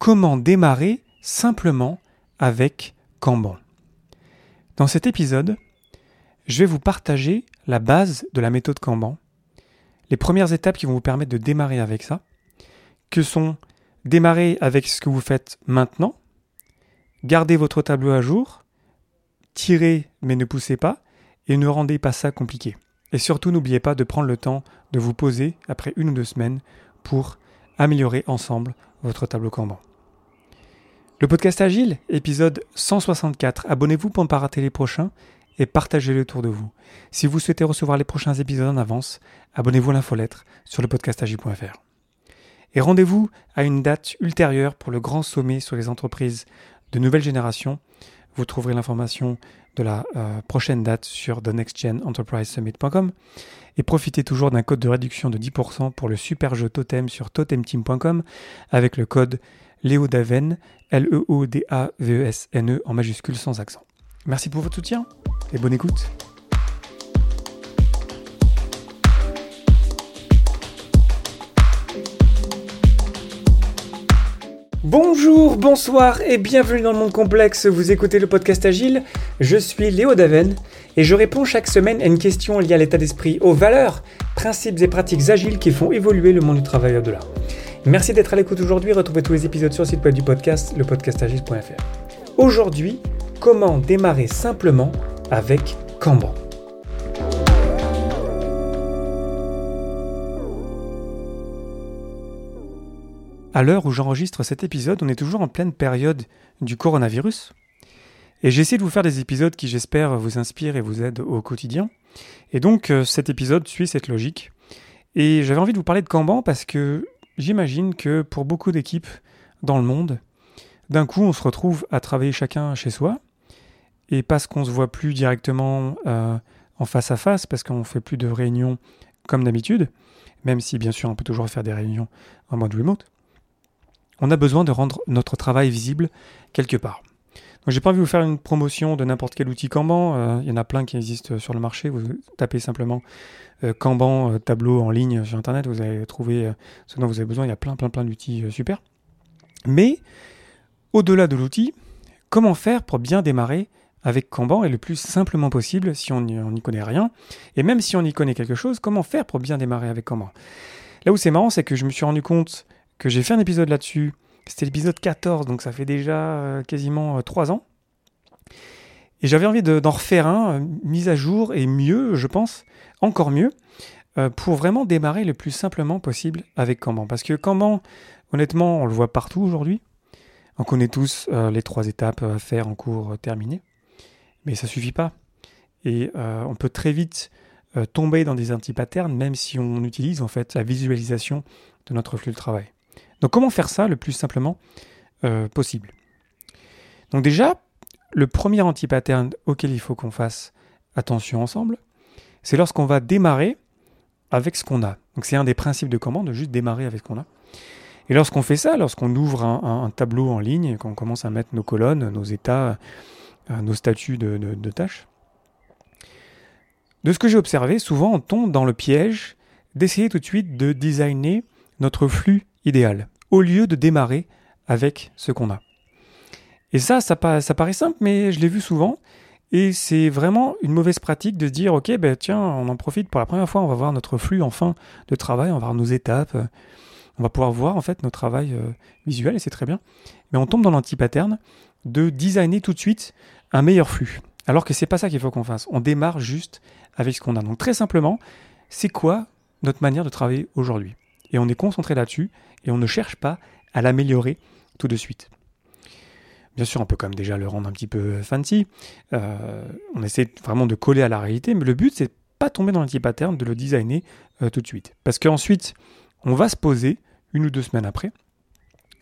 comment démarrer simplement avec Kanban. Dans cet épisode, je vais vous partager la base de la méthode Kanban, les premières étapes qui vont vous permettre de démarrer avec ça, que sont démarrer avec ce que vous faites maintenant, garder votre tableau à jour, tirez mais ne poussez pas, et ne rendez pas ça compliqué. Et surtout, n'oubliez pas de prendre le temps de vous poser après une ou deux semaines pour améliorer ensemble votre tableau Kanban. Le podcast Agile, épisode 164. Abonnez-vous pour ne pas rater les prochains et partagez-le autour de vous. Si vous souhaitez recevoir les prochains épisodes en avance, abonnez-vous à l'infolettre sur le podcastagile.fr. Et rendez-vous à une date ultérieure pour le grand sommet sur les entreprises de nouvelle génération. Vous trouverez l'information de la euh, prochaine date sur thenextgenenterprisesummit.com et profitez toujours d'un code de réduction de 10% pour le super jeu Totem sur totemteam.com avec le code LEODAVEN, L-E-O-D-A-V-E-S-N-E e en majuscule sans accent. Merci pour votre soutien et bonne écoute. Bonjour, bonsoir et bienvenue dans le monde complexe. Vous écoutez le podcast Agile. Je suis Léo Daven et je réponds chaque semaine à une question liée à l'état d'esprit, aux valeurs, principes et pratiques agiles qui font évoluer le monde du travail au-delà. Merci d'être à l'écoute aujourd'hui. Retrouvez tous les épisodes sur le site web du podcast, lepodcastagile.fr. Aujourd'hui, comment démarrer simplement avec Kanban? À l'heure où j'enregistre cet épisode, on est toujours en pleine période du coronavirus. Et j'essaie de vous faire des épisodes qui, j'espère, vous inspirent et vous aident au quotidien. Et donc, euh, cet épisode suit cette logique. Et j'avais envie de vous parler de Kanban parce que j'imagine que pour beaucoup d'équipes dans le monde, d'un coup, on se retrouve à travailler chacun chez soi. Et parce qu'on ne se voit plus directement euh, en face à face, parce qu'on ne fait plus de réunions comme d'habitude, même si bien sûr on peut toujours faire des réunions en mode remote on a besoin de rendre notre travail visible quelque part. Donc j'ai pas envie de vous faire une promotion de n'importe quel outil Kanban, euh, il y en a plein qui existent sur le marché, vous tapez simplement euh, Kanban euh, tableau en ligne sur internet, vous allez trouver ce dont vous avez besoin, il y a plein plein plein d'outils super. Mais au-delà de l'outil, comment faire pour bien démarrer avec Kanban et le plus simplement possible si on n'y connaît rien? Et même si on y connaît quelque chose, comment faire pour bien démarrer avec Kanban? Là où c'est marrant, c'est que je me suis rendu compte que j'ai fait un épisode là-dessus. C'était l'épisode 14, donc ça fait déjà euh, quasiment 3 euh, ans. Et j'avais envie d'en refaire un, euh, mis à jour et mieux, je pense, encore mieux, pour vraiment démarrer le plus simplement possible avec Kanban. Parce que Kanban, honnêtement, on le voit partout aujourd'hui. On connaît tous les trois étapes à faire en cours terminé. Mais ça suffit pas. Et on peut très vite tomber dans des anti-patterns, même si on utilise en fait la visualisation de notre flux de travail. Donc comment faire ça le plus simplement euh, possible? Donc déjà, le premier anti-pattern auquel il faut qu'on fasse attention ensemble, c'est lorsqu'on va démarrer avec ce qu'on a. Donc c'est un des principes de commande, de juste démarrer avec ce qu'on a. Et lorsqu'on fait ça, lorsqu'on ouvre un, tableau en ligne, qu'on commence à mettre nos colonnes, nos états, euh, nos statuts de tâches, de ce que j'ai observé, souvent on tombe dans le piège d'essayer tout de suite de designer notre flux idéal, au lieu de démarrer avec ce qu'on a. Et ça, ça, paraît simple, mais je l'ai vu souvent. Et c'est vraiment une mauvaise pratique de se dire, ok, ben tiens, on en profite pour la première fois, on va voir notre flux enfin de travail, on va voir nos étapes, on va pouvoir voir en fait notre travail euh, visuel, et c'est très bien. Mais on tombe dans l'anti-pattern de designer tout de suite un meilleur flux. Alors que c'est pas ça qu'il faut qu'on fasse. On démarre juste avec ce qu'on a. Donc très simplement, c'est quoi notre manière de travailler aujourd'hui? Et on est concentré là-dessus et on ne cherche pas à l'améliorer tout de suite. Bien sûr, on peut quand même déjà le rendre un petit peu fancy. Euh, on essaie vraiment de coller à la réalité, mais le but, c'est pas tomber dans l'anti-pattern, de le designer euh, tout de suite. Parce qu'ensuite, on va se poser, une ou deux semaines après,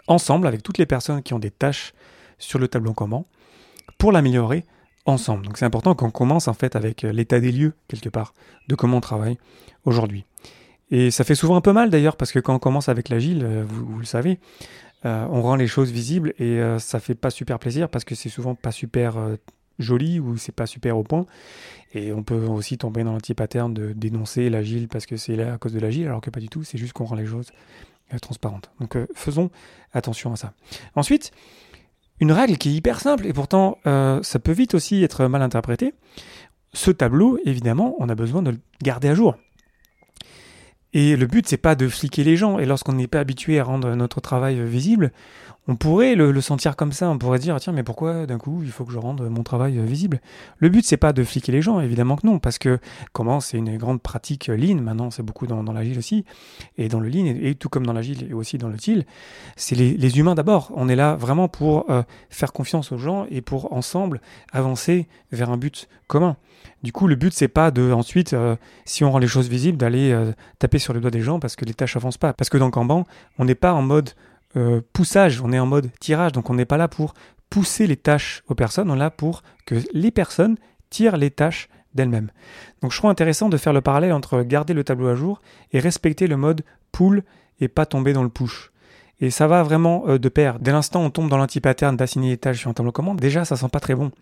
ensemble, avec toutes les personnes qui ont des tâches sur le tableau comment, pour l'améliorer ensemble. Donc c'est important qu'on commence en fait avec euh, l'état des lieux, quelque part, de comment on travaille aujourd'hui. Et ça fait souvent un peu mal d'ailleurs, parce que quand on commence avec l'agile, euh, vous, le savez, euh, on rend les choses visibles et euh, ça fait pas super plaisir parce que c'est souvent pas super joli ou c'est pas super au point. Et on peut aussi tomber dans l'anti-pattern de dénoncer l'agile parce que c'est là à cause de l'agile, alors que pas du tout, c'est juste qu'on rend les choses transparente. Donc faisons attention à ça. Ensuite, une règle qui est hyper simple et pourtant ça peut vite aussi être mal interprété. Ce tableau, évidemment, on a besoin de le garder à jour. Et le but, c'est pas de fliquer les gens. Et lorsqu'on n'est pas habitué à rendre notre travail visible, on pourrait le, sentir comme ça. On pourrait dire, tiens, mais pourquoi d'un coup il faut que je rende mon travail visible? Le but, c'est pas de fliquer les gens, évidemment que non, parce que comment c'est une grande pratique lean. Maintenant, c'est beaucoup dans, l'agile aussi, et dans le lean, et, tout comme dans l'agile et aussi dans le teal. C'est les, humains d'abord. On est là vraiment pour euh, faire confiance aux gens et pour ensemble avancer vers un but commun. Du coup, le but, c'est pas de ensuite, euh, si on rend les choses visibles, d'aller euh, taper sur les doigts des gens parce que les tâches avancent pas. Parce que dans Kanban, on n'est pas en mode euh, poussage, on est en mode tirage, donc on n'est pas là pour pousser les tâches aux personnes, on est là pour que les personnes tirent les tâches d'elles-mêmes. Donc je trouve intéressant de faire le parallèle entre garder le tableau à jour et respecter le mode pull et pas tomber dans le push. Et ça va vraiment de pair. Dès l'instant on tombe dans l'anti-pattern d'assigner les tâches sur un tableau commande, déjà ça sent pas très bon.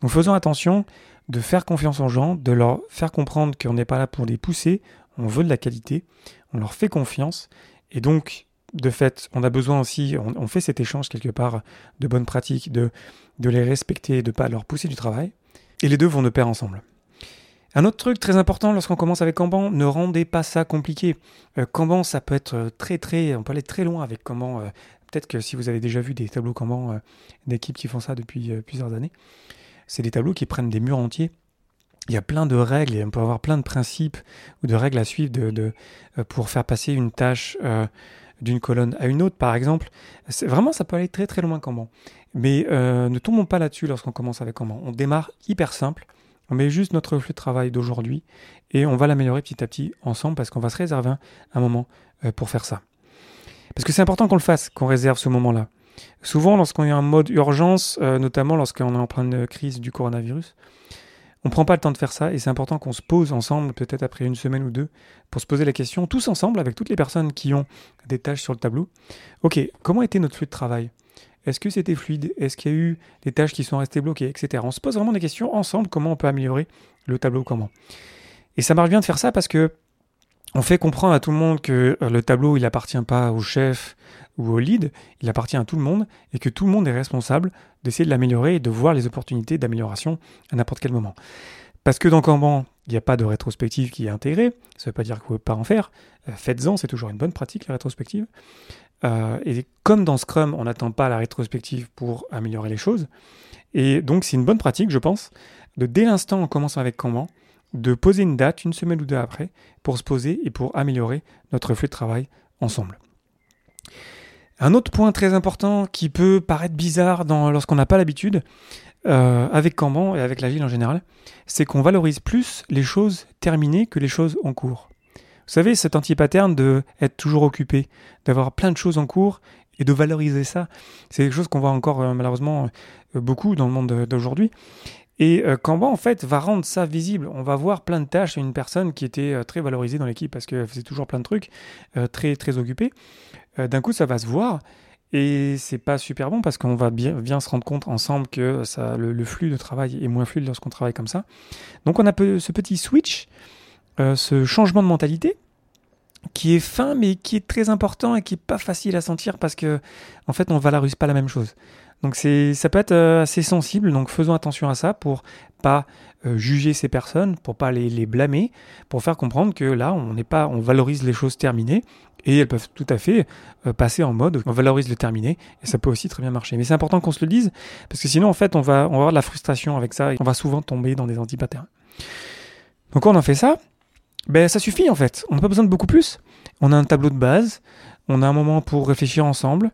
Donc faisons attention de faire confiance aux gens, de leur faire comprendre qu'on n'est pas là pour les pousser, on veut de la qualité, on leur fait confiance, et donc, de fait, on a besoin aussi, on, fait cet échange quelque part de bonnes pratiques, de, les respecter, de ne pas leur pousser du travail, et les deux vont de pair ensemble. Un autre truc très important lorsqu'on commence avec Kanban, ne rendez pas ça compliqué. Euh, ça peut être très très, on peut aller très loin avec Kanban. Euh, peut-être que si vous avez déjà vu des tableaux Kanban euh, d'équipes qui font ça depuis plusieurs années, c'est des tableaux qui prennent des murs entiers. Il y a plein de règles, et on peut avoir plein de principes ou de règles à suivre euh, pour faire passer une tâche euh, d'une colonne à une autre, par exemple. Vraiment, ça peut aller très très loin Kanban. Mais euh, ne tombons pas là-dessus lorsqu'on commence avec Kanban. On démarre hyper simple, on met juste notre flux de travail d'aujourd'hui et on va l'améliorer petit à petit ensemble parce qu'on va se réserver un moment pour faire ça. Parce que c'est important qu'on le fasse, qu'on réserve ce moment-là. Souvent, lorsqu'on est en mode urgence, euh, notamment lorsqu'on est en pleine crise du coronavirus, on prend pas le temps de faire ça et c'est important qu'on se pose ensemble, peut-être après une semaine ou deux, pour se poser la question, tous ensemble, avec toutes les personnes qui ont des tâches sur le tableau. Ok, comment était notre flux de travail? Est-ce que c'était fluide? Est-ce qu'il y a eu des tâches qui sont restées bloquées, etc. On se pose vraiment des questions ensemble, comment on peut améliorer le tableau, comment. Et ça marche bien de faire ça parce que on fait comprendre à tout le monde que euh, le tableau, il appartient pas au chef ou au lead, il appartient à tout le monde et que tout le monde est responsable d'essayer de l'améliorer et de voir les opportunités d'amélioration à n'importe quel moment. Parce que dans Kanban, il n'y a pas de rétrospective qui est intégrée, ça ne veut pas dire que vous ne pouvez pas en faire. Euh, faites-en, c'est toujours une bonne pratique, la rétrospective. Euh, et comme dans Scrum, on n'attend pas la rétrospective pour améliorer les choses. Et donc, c'est une bonne pratique, je pense, de dès l'instant en commençant avec Kanban, de poser une date une semaine ou deux après pour se poser et pour améliorer notre flux de travail ensemble. Un autre point très important qui peut paraître bizarre lorsqu'on n'a pas l'habitude, euh, avec Kanban et avec l'agile en général, c'est qu'on valorise plus les choses terminées que les choses en cours. Vous savez, cet anti-pattern de être toujours occupé, d'avoir plein de choses en cours et de valoriser ça, c'est quelque chose qu'on voit encore euh, malheureusement euh, beaucoup dans le monde d'aujourd'hui. Et euh, en fait, va rendre ça visible. On va voir plein de tâches. Une personne qui était euh, très valorisée dans l'équipe parce qu'elle faisait toujours plein de trucs, euh, très, très occupée. D'un coup, ça va se voir. Et c'est pas super bon parce qu'on va bien, se rendre compte ensemble que ça, le, flux de travail est moins fluide lorsqu'on travaille comme ça. Donc on a ce petit switch, ce changement de mentalité qui est fin mais qui est très important et qui est pas facile à sentir parce que en fait on valorise pas la même chose. Donc c'est, ça peut être euh, assez sensible, donc faisons attention à ça pour pas euh, juger ces personnes, pour pas les, blâmer, pour faire comprendre que là on n'est pas, on valorise les choses terminées et elles peuvent tout à fait euh, passer en mode on valorise le terminé et ça peut aussi très bien marcher. Mais c'est important qu'on se le dise parce que sinon en fait on va, on va avoir de la frustration avec ça et on va souvent tomber dans des antipatterns. Donc quand on a fait ça, ben ça suffit en fait. On n'a pas besoin de beaucoup plus. On a un tableau de base, on a un moment pour réfléchir ensemble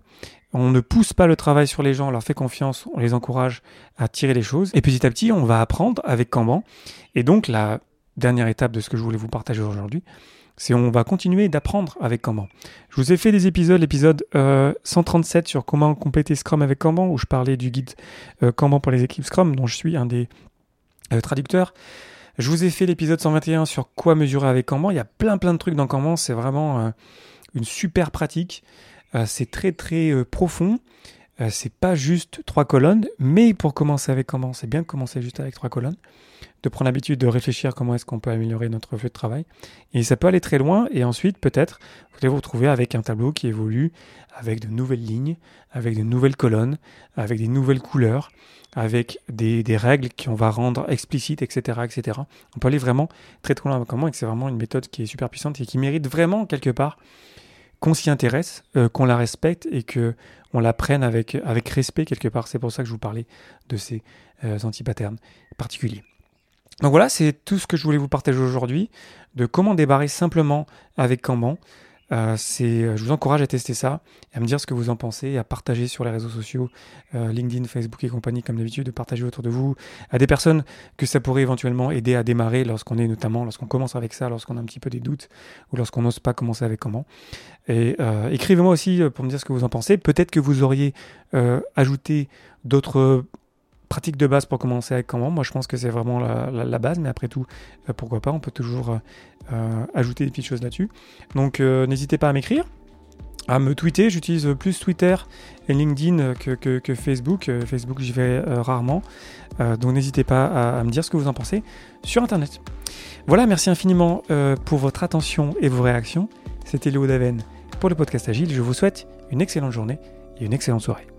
on ne pousse pas le travail sur les gens, on leur fait confiance, on les encourage à tirer les choses. Et petit à petit, on va apprendre avec Kanban. Et donc, la dernière étape de ce que je voulais vous partager aujourd'hui, c'est on va continuer d'apprendre avec Kanban. Je vous ai fait des épisodes, l'épisode 137 euh, sur comment compléter Scrum avec Kanban, où je parlais du guide euh, Kanban pour les équipes Scrum, dont je suis un des euh, traducteurs. Je vous ai fait l'épisode 121 sur quoi mesurer avec Kanban. Il y a plein plein de trucs dans Kanban, c'est vraiment une super pratique. Euh, c'est très très euh, profond. Euh, c'est pas juste trois colonnes, mais pour commencer avec comment c'est bien de commencer juste avec trois colonnes. de prendre l'habitude de réfléchir comment est-ce qu'on peut améliorer notre flux de travail. Et ça peut aller très loin, et ensuite peut-être vous allez vous retrouver avec un tableau qui évolue avec de nouvelles lignes, avec de nouvelles colonnes, avec des nouvelles couleurs, avec des, règles qu'on va rendre explicites, etc., etc. On peut aller vraiment très très loin avec comment, et c'est vraiment une méthode qui est super puissante et qui mérite vraiment quelque part qu'on s'y intéresse, euh, qu'on la respecte et que on la prenne avec, respect quelque part. C'est pour ça que je vous parlais de ces euh, anti-patterns particuliers. Donc voilà, c'est tout ce que je voulais vous partager aujourd'hui, de comment débarrer simplement avec Kanban. Euh, c'est, je vous encourage à tester ça, à me dire ce que vous en pensez, à partager sur les réseaux sociaux, euh, LinkedIn, Facebook et compagnie, comme d'habitude, de partager autour de vous à des personnes que ça pourrait éventuellement aider à démarrer lorsqu'on est notamment, lorsqu'on commence avec ça, lorsqu'on a un petit peu des doutes ou lorsqu'on n'ose pas commencer avec comment. Et euh, écrivez-moi aussi pour me dire ce que vous en pensez. Peut-être que vous auriez ajouté d'autres pratique de base pour commencer avec comment. Moi, je pense que c'est vraiment la, base, mais après tout, euh, pourquoi pas, on peut toujours euh, euh, ajouter des petites choses là-dessus. Donc, n'hésitez pas à m'écrire, à me tweeter. J'utilise plus Twitter et LinkedIn que, Facebook. Facebook, j'y vais rarement. donc, n'hésitez pas à, me dire ce que vous en pensez sur Internet. Voilà, merci infiniment pour votre attention et vos réactions. C'était Léo Daven pour le podcast Agile. Je vous souhaite une excellente journée et une excellente soirée.